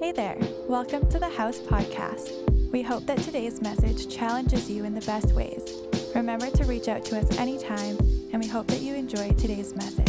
Hey there, welcome to the House Podcast. We hope that today's message challenges you in the best ways. Remember to reach out to us anytime, and we hope that you enjoy today's message.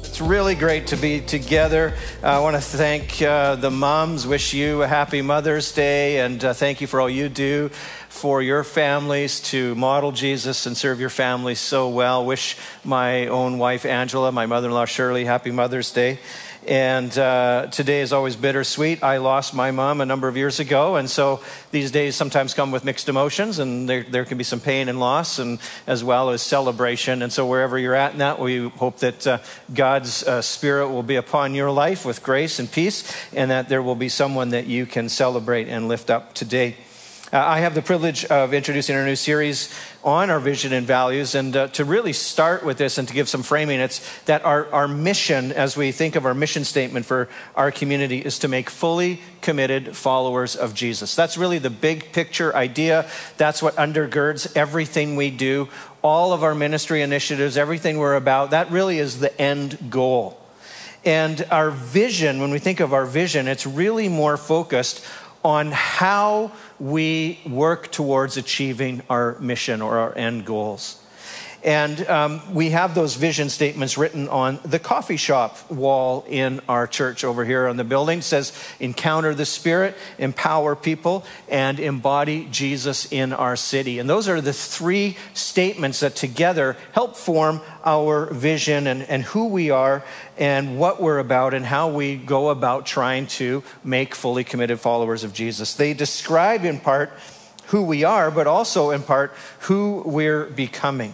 It's really great to be together. I want to thank uh, the moms, wish you a happy Mother's Day, and uh, thank you for all you do for your families to model Jesus and serve your families so well. Wish my own wife, Angela, my mother in law, Shirley, happy Mother's Day. And uh, today is always bittersweet. I lost my mom a number of years ago, and so these days sometimes come with mixed emotions, and there, there can be some pain and loss, and as well as celebration. And so wherever you're at in that, we hope that uh, God's uh, Spirit will be upon your life with grace and peace, and that there will be someone that you can celebrate and lift up today. Uh, I have the privilege of introducing our new series on our vision and values. And uh, to really start with this and to give some framing, it's that our, our mission, as we think of our mission statement for our community, is to make fully committed followers of Jesus. That's really the big picture idea. That's what undergirds everything we do, all of our ministry initiatives, everything we're about. That really is the end goal. And our vision, when we think of our vision, it's really more focused on how we work towards achieving our mission or our end goals. And um, we have those vision statements written on the coffee shop wall in our church over here on the building. It says, encounter the Spirit, empower people, and embody Jesus in our city. And those are the three statements that together help form our vision and, and who we are and what we're about and how we go about trying to make fully committed followers of Jesus. They describe in part who we are, but also in part who we're becoming.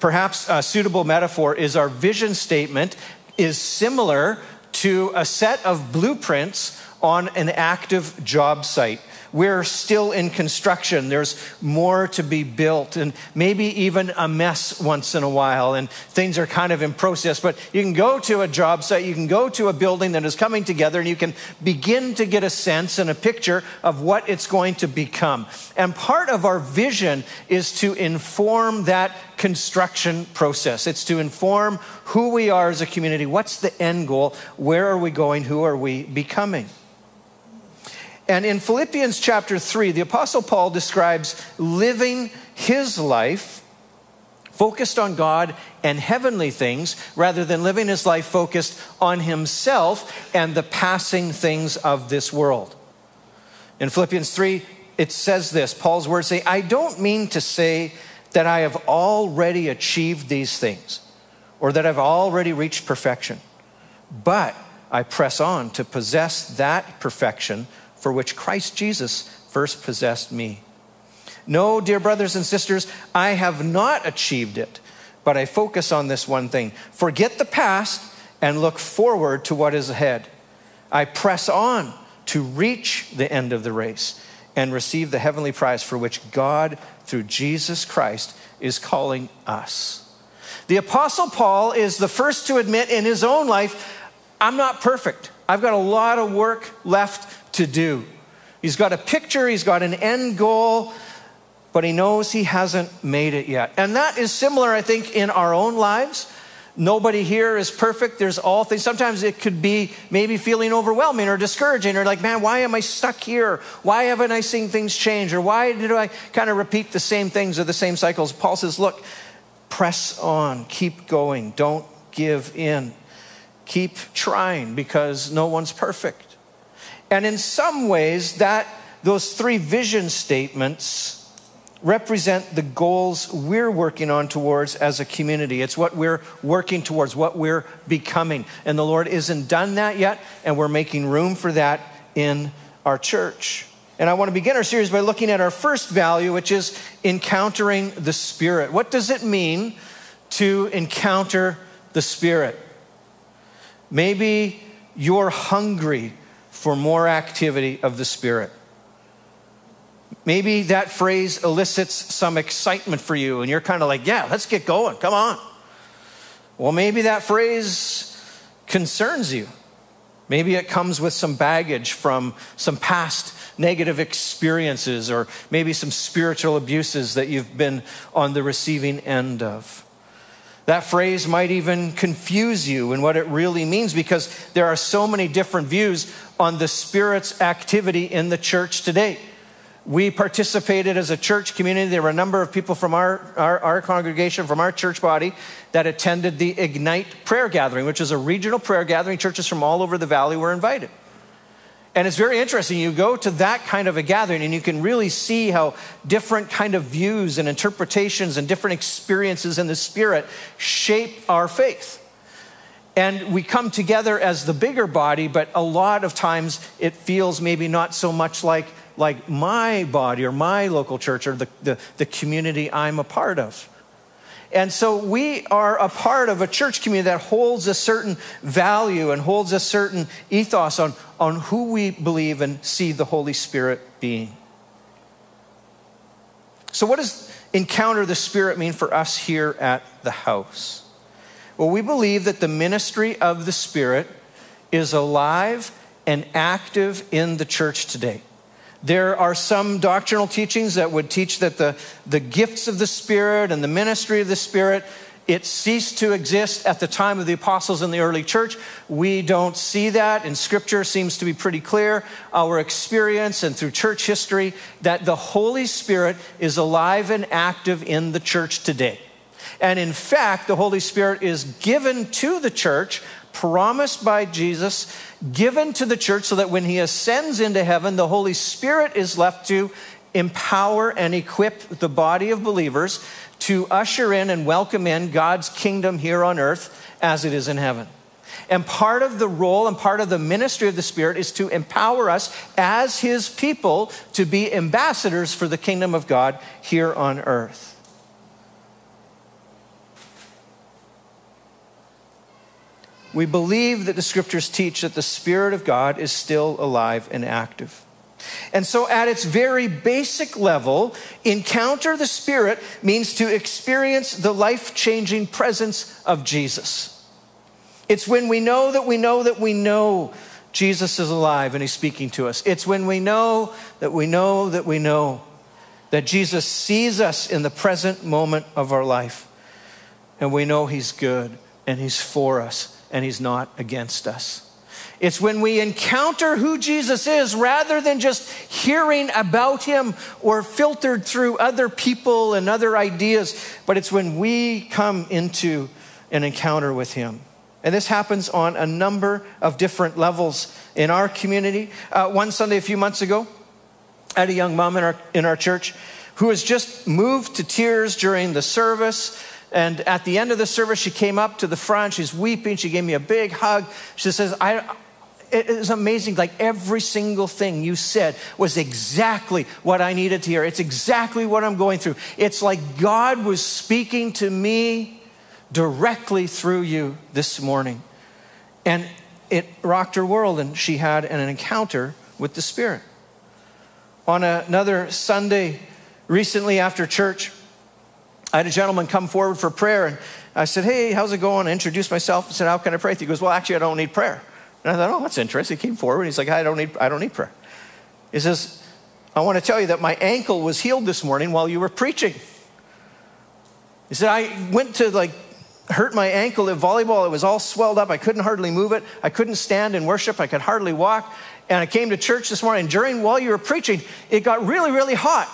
Perhaps a suitable metaphor is our vision statement is similar to a set of blueprints on an active job site. We're still in construction. There's more to be built, and maybe even a mess once in a while, and things are kind of in process. But you can go to a job site, you can go to a building that is coming together, and you can begin to get a sense and a picture of what it's going to become. And part of our vision is to inform that construction process. It's to inform who we are as a community. What's the end goal? Where are we going? Who are we becoming? And in Philippians chapter 3, the Apostle Paul describes living his life focused on God and heavenly things rather than living his life focused on himself and the passing things of this world. In Philippians 3, it says this Paul's words say, I don't mean to say that I have already achieved these things or that I've already reached perfection, but I press on to possess that perfection for which Christ Jesus first possessed me. No, dear brothers and sisters, I have not achieved it, but I focus on this one thing forget the past and look forward to what is ahead. I press on to reach the end of the race and receive the heavenly prize for which God, through Jesus Christ, is calling us. The Apostle Paul is the first to admit in his own life, I'm not perfect. I've got a lot of work left to do. He's got a picture, he's got an end goal, but he knows he hasn't made it yet. And that is similar, I think, in our own lives. Nobody here is perfect. There's all things. Sometimes it could be maybe feeling overwhelming or discouraging or like, man, why am I stuck here? Why haven't I seen things change? Or why do I kind of repeat the same things or the same cycles? Paul says, look, press on, keep going, don't give in, keep trying because no one's perfect. And in some ways, that those three vision statements represent the goals we're working on towards as a community. It's what we're working towards, what we're becoming. And the Lord isn't done that yet, and we're making room for that in our church. And I want to begin our series by looking at our first value, which is encountering the Spirit. What does it mean to encounter the Spirit? Maybe you're hungry for more activity of the Spirit. Maybe that phrase elicits some excitement for you, and you're kind of like, yeah, let's get going, come on. Well, maybe that phrase concerns you. Maybe it comes with some baggage from some past negative experiences or maybe some spiritual abuses that you've been on the receiving end of. That phrase might even confuse you in what it really means because there are so many different views on the Spirit's activity in the church today. We participated as a church community. There were a number of people from our, our, our, congregation, from our church body, that attended the Ignite prayer gathering, which is a regional prayer gathering. Churches from all over the valley were invited. And it's very interesting. You go to that kind of a gathering and you can really see how different kind of views and interpretations and different experiences in the spirit shape our faith. And we come together as the bigger body, but a lot of times it feels maybe not so much like, like my body or my local church or the, the, the community I'm a part of. And so we are a part of a church community that holds a certain value and holds a certain ethos on, on who we believe and see the Holy Spirit being. So, what does encounter the Spirit mean for us here at the house? Well, we believe that the ministry of the Spirit is alive and active in the church today. There are some doctrinal teachings that would teach that the, the gifts of the Spirit and the ministry of the Spirit it ceased to exist at the time of the apostles in the early church. We don't see that, and scripture seems to be pretty clear. Our experience and through church history that the Holy Spirit is alive and active in the church today. And in fact, the Holy Spirit is given to the church, promised by Jesus, given to the church so that when he ascends into heaven, the Holy Spirit is left to empower and equip the body of believers to usher in and welcome in God's kingdom here on earth as it is in heaven. And part of the role and part of the ministry of the Spirit is to empower us as His people to be ambassadors for the kingdom of God here on earth. We believe that the scriptures teach that the Spirit of God is still alive and active. And so, at its very basic level, encounter the Spirit means to experience the life changing presence of Jesus. It's when we know that we know that we know Jesus is alive and He's speaking to us. It's when we know that we know that we know that Jesus sees us in the present moment of our life. And we know He's good and He's for us and He's not against us. It's when we encounter who Jesus is rather than just hearing about him or filtered through other people and other ideas, but it's when we come into an encounter with him. And this happens on a number of different levels in our community. Uh, one Sunday a few months ago, I had a young mom in our, in our church who was just moved to tears during the service. And at the end of the service, she came up to the front. She's weeping. She gave me a big hug. She says, I, it is amazing. Like every single thing you said was exactly what I needed to hear. It's exactly what I'm going through. It's like God was speaking to me directly through you this morning. And it rocked her world, and she had an encounter with the Spirit. On another Sunday, recently after church, I had a gentleman come forward for prayer, and I said, Hey, how's it going? I introduced myself and said, How can I pray? He goes, Well, actually, I don't need prayer. And I thought, oh, that's interesting. He came forward. And he's like, I don't need, I don't need prayer. He says, I want to tell you that my ankle was healed this morning while you were preaching. He said, I went to like hurt my ankle at volleyball. It was all swelled up. I couldn't hardly move it. I couldn't stand and worship. I could hardly walk. And I came to church this morning. During while you were preaching, it got really, really hot.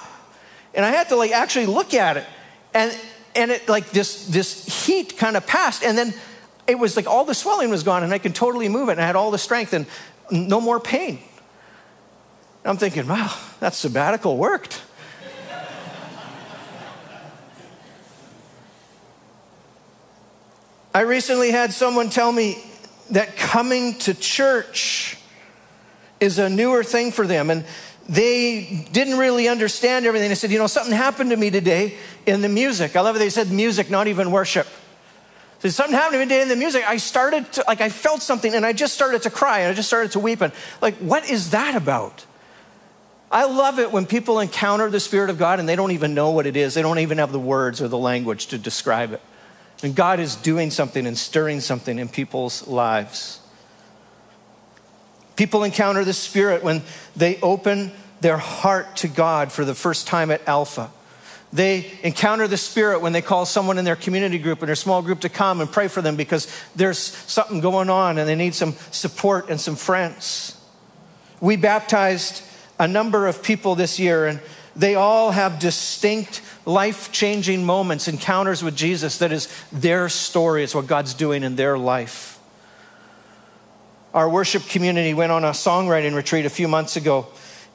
And I had to like actually look at it. And and it like this this heat kind of passed. And then it was like all the swelling was gone and I could totally move it and I had all the strength and no more pain. I'm thinking, wow, that sabbatical worked. I recently had someone tell me that coming to church is a newer thing for them. And they didn't really understand everything. They said, you know, something happened to me today in the music. I love it. They said music, not even worship. So something happened to me today in the music. I started to, like, I felt something and I just started to cry and I just started to weep. And, like, what is that about? I love it when people encounter the Spirit of God and they don't even know what it is. They don't even have the words or the language to describe it. And God is doing something and stirring something in people's lives. People encounter the Spirit when they open their heart to God for the first time at Alpha. They encounter the Spirit when they call someone in their community group and their small group to come and pray for them because there's something going on and they need some support and some friends. We baptized a number of people this year, and they all have distinct life changing moments, encounters with Jesus that is their story. It's what God's doing in their life. Our worship community went on a songwriting retreat a few months ago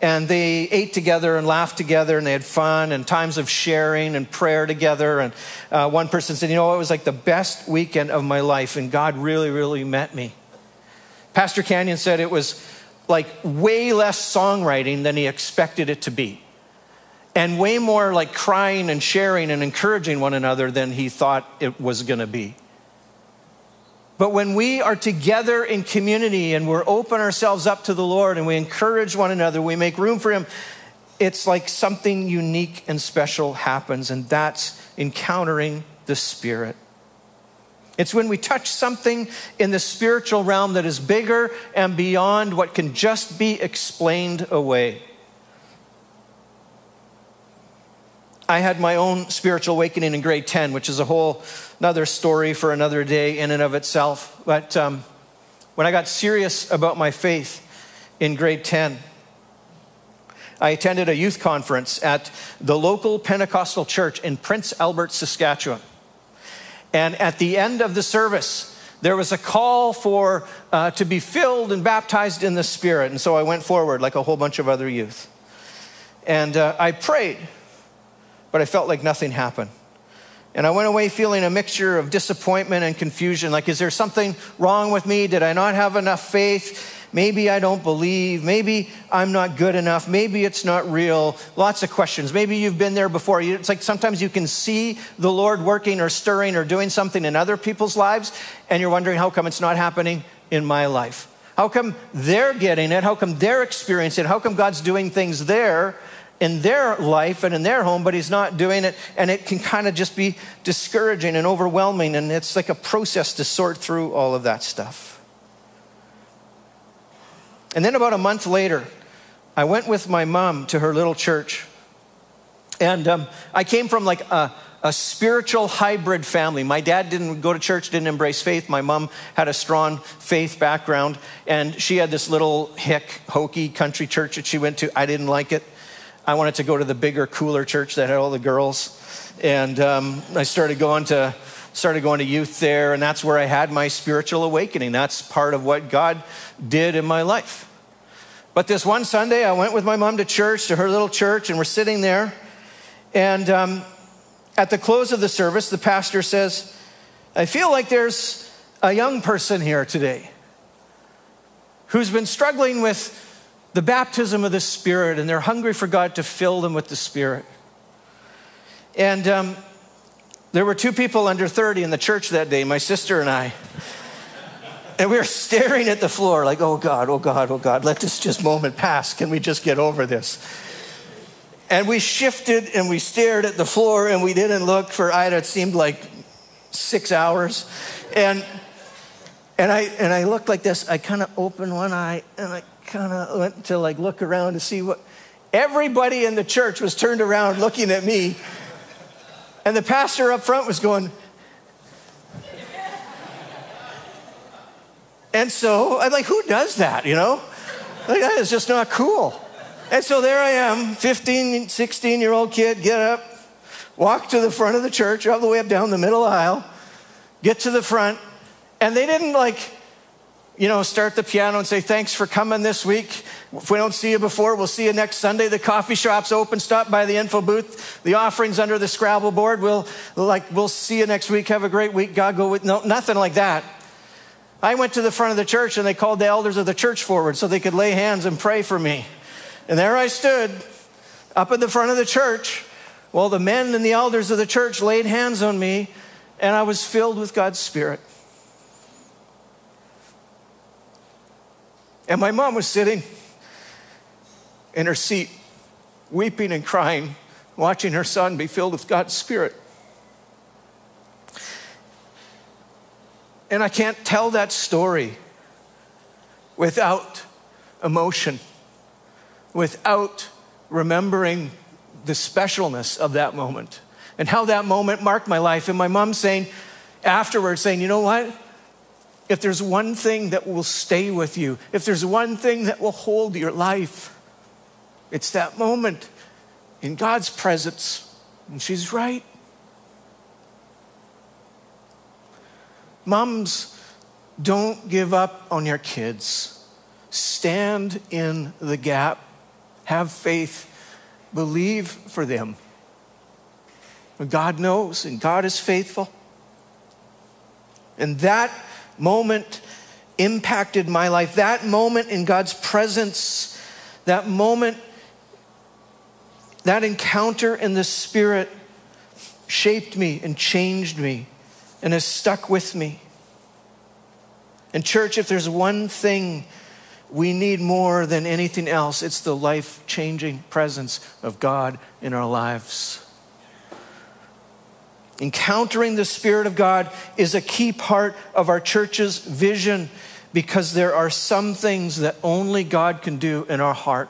and they ate together and laughed together and they had fun and times of sharing and prayer together and uh, one person said you know it was like the best weekend of my life and god really really met me. Pastor canyon said it was like way less songwriting than he expected it to be and way more like crying and sharing and encouraging one another than he thought it was going to be but when we are together in community and we're open ourselves up to the Lord and we encourage one another, we make room for Him, it's like something unique and special happens, and that's encountering the Spirit. It's when we touch something in the spiritual realm that is bigger and beyond what can just be explained away. I had my own spiritual awakening in grade 10, which is a whole another story for another day in and of itself. But um, when I got serious about my faith in grade 10, I attended a youth conference at the local Pentecostal church in Prince Albert, Saskatchewan. And at the end of the service, there was a call for uh, to be filled and baptized in the Spirit. And so I went forward like a whole bunch of other youth. And uh, I prayed but I felt like nothing happened. And I went away feeling a mixture of disappointment and confusion. Like, is there something wrong with me? Did I not have enough faith? Maybe I don't believe. Maybe I'm not good enough. Maybe it's not real. Lots of questions. Maybe you've been there before. It's like sometimes you can see the Lord working or stirring or doing something in other people's lives, and you're wondering, how come it's not happening in my life? How come they're getting it? How come they're experiencing it? How come God's doing things there? In their life and in their home, but he's not doing it. And it can kind of just be discouraging and overwhelming. And it's like a process to sort through all of that stuff. And then about a month later, I went with my mom to her little church. And um, I came from like a, a spiritual hybrid family. My dad didn't go to church, didn't embrace faith. My mom had a strong faith background, and she had this little hick, hokey country church that she went to. I didn't like it. I wanted to go to the bigger, cooler church that had all the girls. And um, I started going to started going to youth there, and that's where I had my spiritual awakening. That's part of what God did in my life. But this one Sunday, I went with my mom to church, to her little church, and we're sitting there. And um, at the close of the service, the pastor says, I feel like there's a young person here today who's been struggling with the baptism of the Spirit, and they're hungry for God to fill them with the Spirit. And um, there were two people under 30 in the church that day, my sister and I. And we were staring at the floor like, oh God, oh God, oh God, let this just moment pass. Can we just get over this? And we shifted and we stared at the floor and we didn't look for, Ida, it seemed like six hours. And, and, I, and I looked like this. I kind of opened one eye and I kind of went to like look around to see what everybody in the church was turned around looking at me. And the pastor up front was going, And so I'm like, who does that, you know? Like, that is just not cool. And so there I am, 15, 16 year old kid, get up, walk to the front of the church, all the way up down the middle aisle, get to the front, and they didn't like you know, start the piano and say, thanks for coming this week. If we don't see you before, we'll see you next Sunday. The coffee shop's open. Stop by the info booth. The offering's under the Scrabble board. We'll, like, we'll see you next week. Have a great week. God go with, no, nothing like that. I went to the front of the church and they called the elders of the church forward so they could lay hands and pray for me. And there I stood up at the front of the church while the men and the elders of the church laid hands on me and I was filled with God's Spirit. And my mom was sitting in her seat, weeping and crying, watching her son be filled with God's Spirit. And I can't tell that story without emotion, without remembering the specialness of that moment and how that moment marked my life. And my mom saying afterwards, saying, you know what? If there's one thing that will stay with you, if there's one thing that will hold your life, it's that moment in God's presence. And she's right. Moms, don't give up on your kids. Stand in the gap. Have faith. Believe for them. God knows and God is faithful. And that moment impacted my life. That moment in God's presence, that moment, that encounter in the Spirit shaped me and changed me and has stuck with me. And, church, if there's one thing we need more than anything else, it's the life changing presence of God in our lives. Encountering the Spirit of God is a key part of our church's vision because there are some things that only God can do in our heart.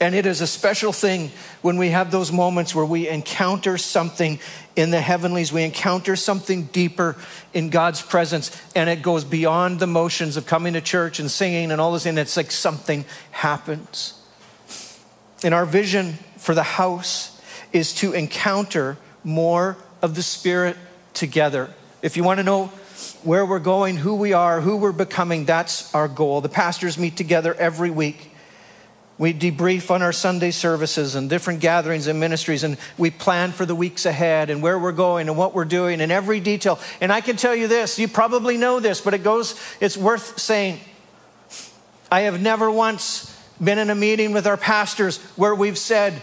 And it is a special thing when we have those moments where we encounter something in the heavenlies, we encounter something deeper in God's presence, and it goes beyond the motions of coming to church and singing and all this, and it's like something happens. In our vision for the house is to encounter more of the Spirit together. If you want to know where we're going, who we are, who we're becoming, that's our goal. The pastors meet together every week we debrief on our Sunday services and different gatherings and ministries, and we plan for the weeks ahead and where we're going and what we're doing in every detail. And I can tell you this you probably know this, but it goes, it's worth saying. I have never once been in a meeting with our pastors where we've said,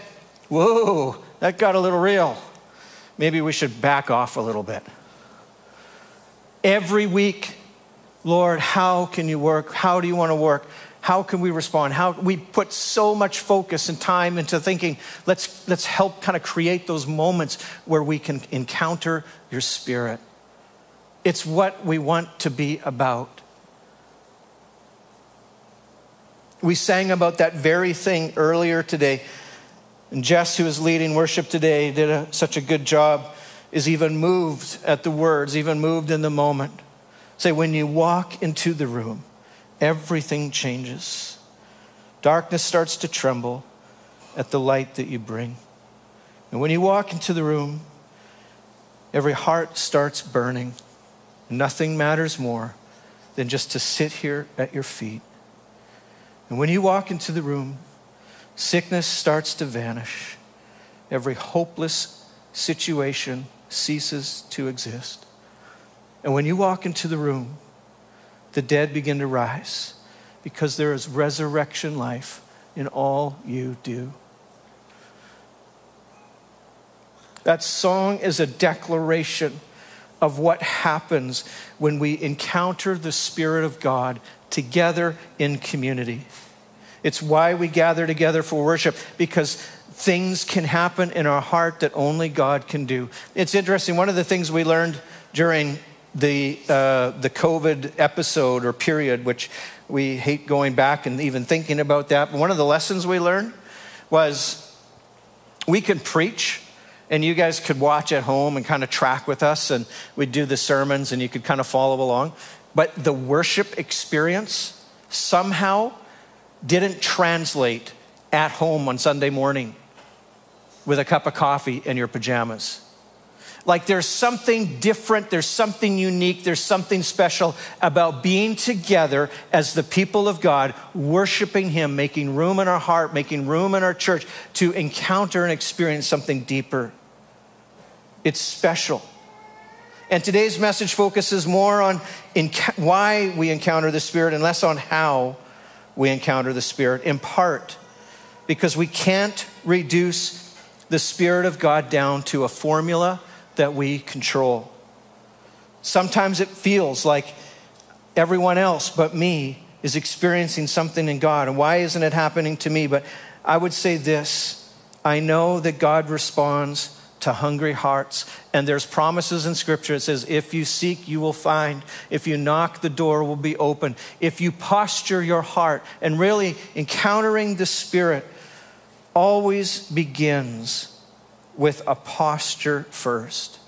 Whoa, that got a little real. Maybe we should back off a little bit. Every week, Lord, how can you work? How do you want to work? How can we respond? How we put so much focus and time into thinking, let's, let's help kind of create those moments where we can encounter your spirit. It's what we want to be about. We sang about that very thing earlier today. And Jess, who is leading worship today, did a, such a good job, is even moved at the words, even moved in the moment. Say, when you walk into the room, everything changes. Darkness starts to tremble at the light that you bring. And when you walk into the room, every heart starts burning. Nothing matters more than just to sit here at your feet. And when you walk into the room, sickness starts to vanish. Every hopeless situation ceases to exist. And when you walk into the room, the dead begin to rise because there is resurrection life in all you do. That song is a declaration of what happens when we encounter the Spirit of God together in community. It's why we gather together for worship because things can happen in our heart that only God can do. It's interesting. One of the things we learned during the, uh, the COVID episode or period, which we hate going back and even thinking about that. But one of the lessons we learned was we can preach and you guys could watch at home and kind of track with us and we'd do the sermons and you could kind of follow along. But the worship experience somehow didn't translate at home on Sunday morning with a cup of coffee in your pajamas. Like there's something different, there's something unique, there's something special about being together as the people of God, worshiping Him, making room in our heart, making room in our church to encounter and experience something deeper. It's special. And today's message focuses more on why we encounter the Spirit and less on how we encounter the Spirit, in part because we can't reduce the Spirit of God down to a formula that we control. Sometimes it feels like everyone else but me is experiencing something in God. And why isn't it happening to me? But I would say this I know that God responds to hungry hearts. And there's promises in Scripture. It says, if you seek, you will find. If you knock, the door will be open. If you posture your heart and really encountering the Spirit always begins with a posture first.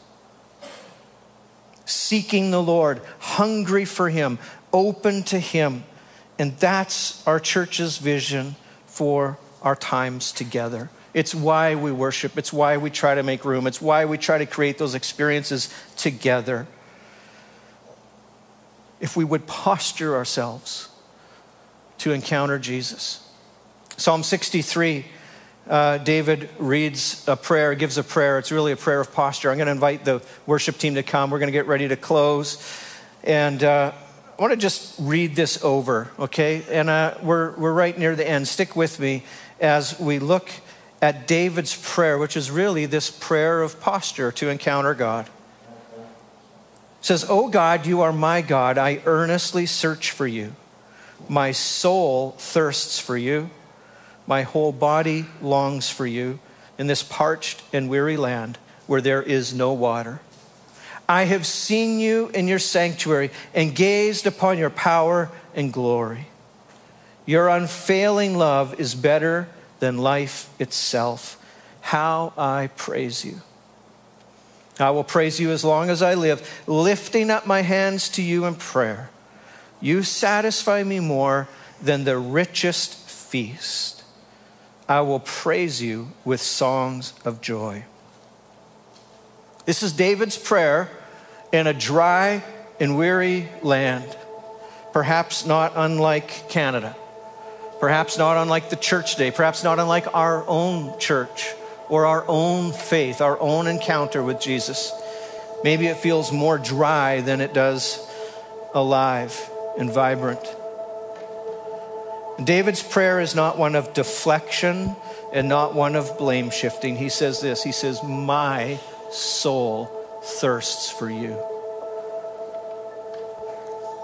Seeking the Lord, hungry for Him, open to Him. And that's our church's vision for our times together. It's why we worship. It's why we try to make room. It's why we try to create those experiences together. If we would posture ourselves to encounter Jesus. Psalm 63, uh, David reads a prayer, gives a prayer. It's really a prayer of posture. I'm going to invite the worship team to come. We're going to get ready to close. And uh, I want to just read this over, okay? And uh, we're, we're right near the end. Stick with me as we look at David's prayer, which is really this prayer of posture to encounter God. It says, Oh God, you are my God. I earnestly search for you. My soul thirsts for you. My whole body longs for you in this parched and weary land where there is no water. I have seen you in your sanctuary and gazed upon your power and glory. Your unfailing love is better than life itself. How I praise you. I will praise you as long as I live, lifting up my hands to you in prayer. You satisfy me more than the richest feast. I will praise you with songs of joy. This is David's prayer in a dry and weary land, perhaps not unlike Canada. Perhaps not unlike the church day, perhaps not unlike our own church or our own faith, our own encounter with Jesus. Maybe it feels more dry than it does alive and vibrant. David's prayer is not one of deflection and not one of blame shifting. He says this He says, My soul thirsts for you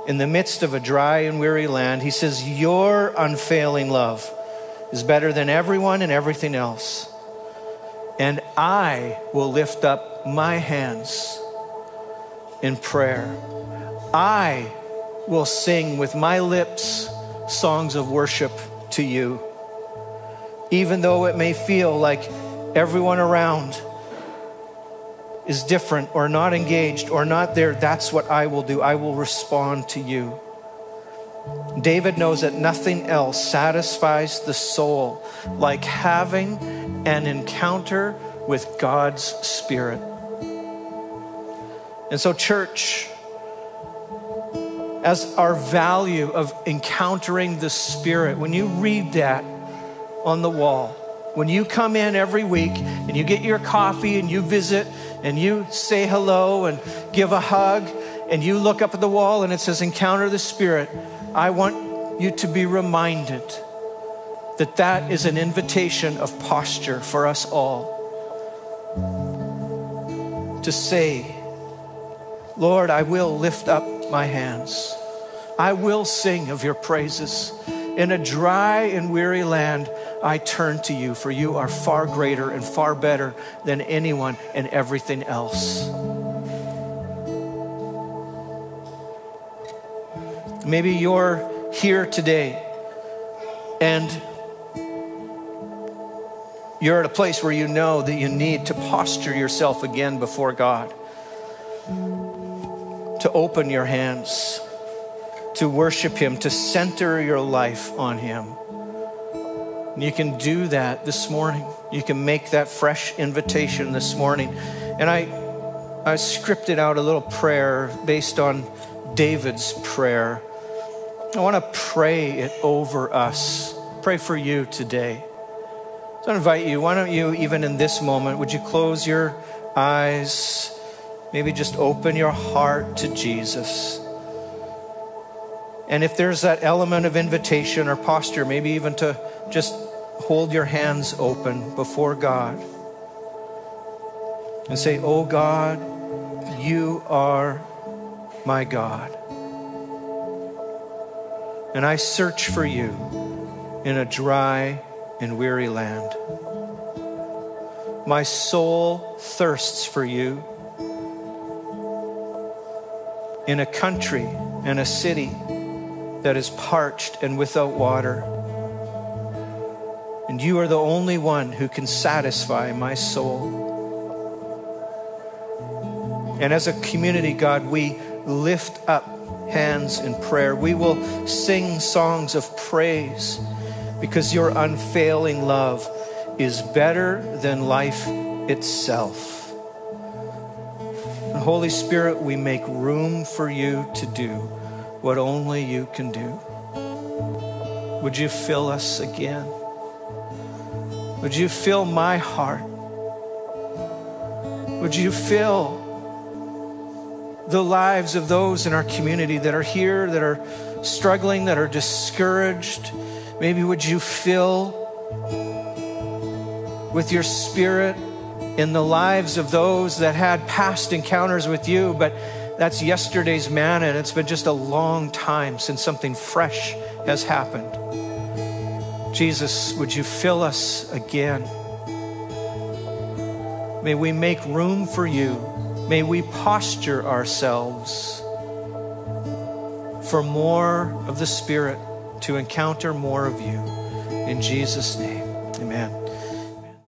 in the midst of a dry and weary land, he says, Your unfailing love is better than everyone and everything else. And I will lift up my hands in prayer. I will sing with my lips songs of worship to you. Even though it may feel like everyone around is different or not engaged or not there, that's what I will do. I will respond to you. David knows that nothing else satisfies the soul like having an encounter with God's Spirit. And so, church, as our value of encountering the Spirit, when you read that on the wall, when you come in every week and you get your coffee and you visit and you say hello and give a hug and you look up at the wall and it says encounter the spirit i want you to be reminded that that is an invitation of posture for us all. To say lord i will lift up my hands. I will sing of your praises in a dry and weary land I turn to you, for you are far greater and far better than anyone and everything else. Maybe you're here today and you're at a place where you know that you need to posture yourself again before God, to open your hands, to worship Him, to center your life on Him. And you can do that this morning. You can make that fresh invitation this morning. And I, I scripted out a little prayer based on David's prayer. I want to pray it over us. Pray for you today. So I invite you, why don't you, even in this moment, would you close your eyes? Maybe just open your heart to Jesus. And if there's that element of invitation or posture, maybe even to just hold your hands open before God and say, Oh God, you are my God. And I search for you in a dry and weary land. My soul thirsts for you. In a country and a city that is parched and without water. And you are the only one who can satisfy my soul. And as a community, God, we lift up hands in prayer. We will sing songs of praise because your unfailing love is better than life itself. And Holy Spirit, we make room for you to do what only you can do. Would you fill us again? Would you fill my heart? Would you fill the lives of those in our community that are here, that are struggling, that are discouraged? Maybe would you fill with your spirit in the lives of those that had past encounters with you, but that's yesterday's manna, and it's been just a long time since something fresh has happened. Jesus, would you fill us again? May we make room for you. May we posture ourselves for more of the Spirit to encounter more of you. In Jesus' name.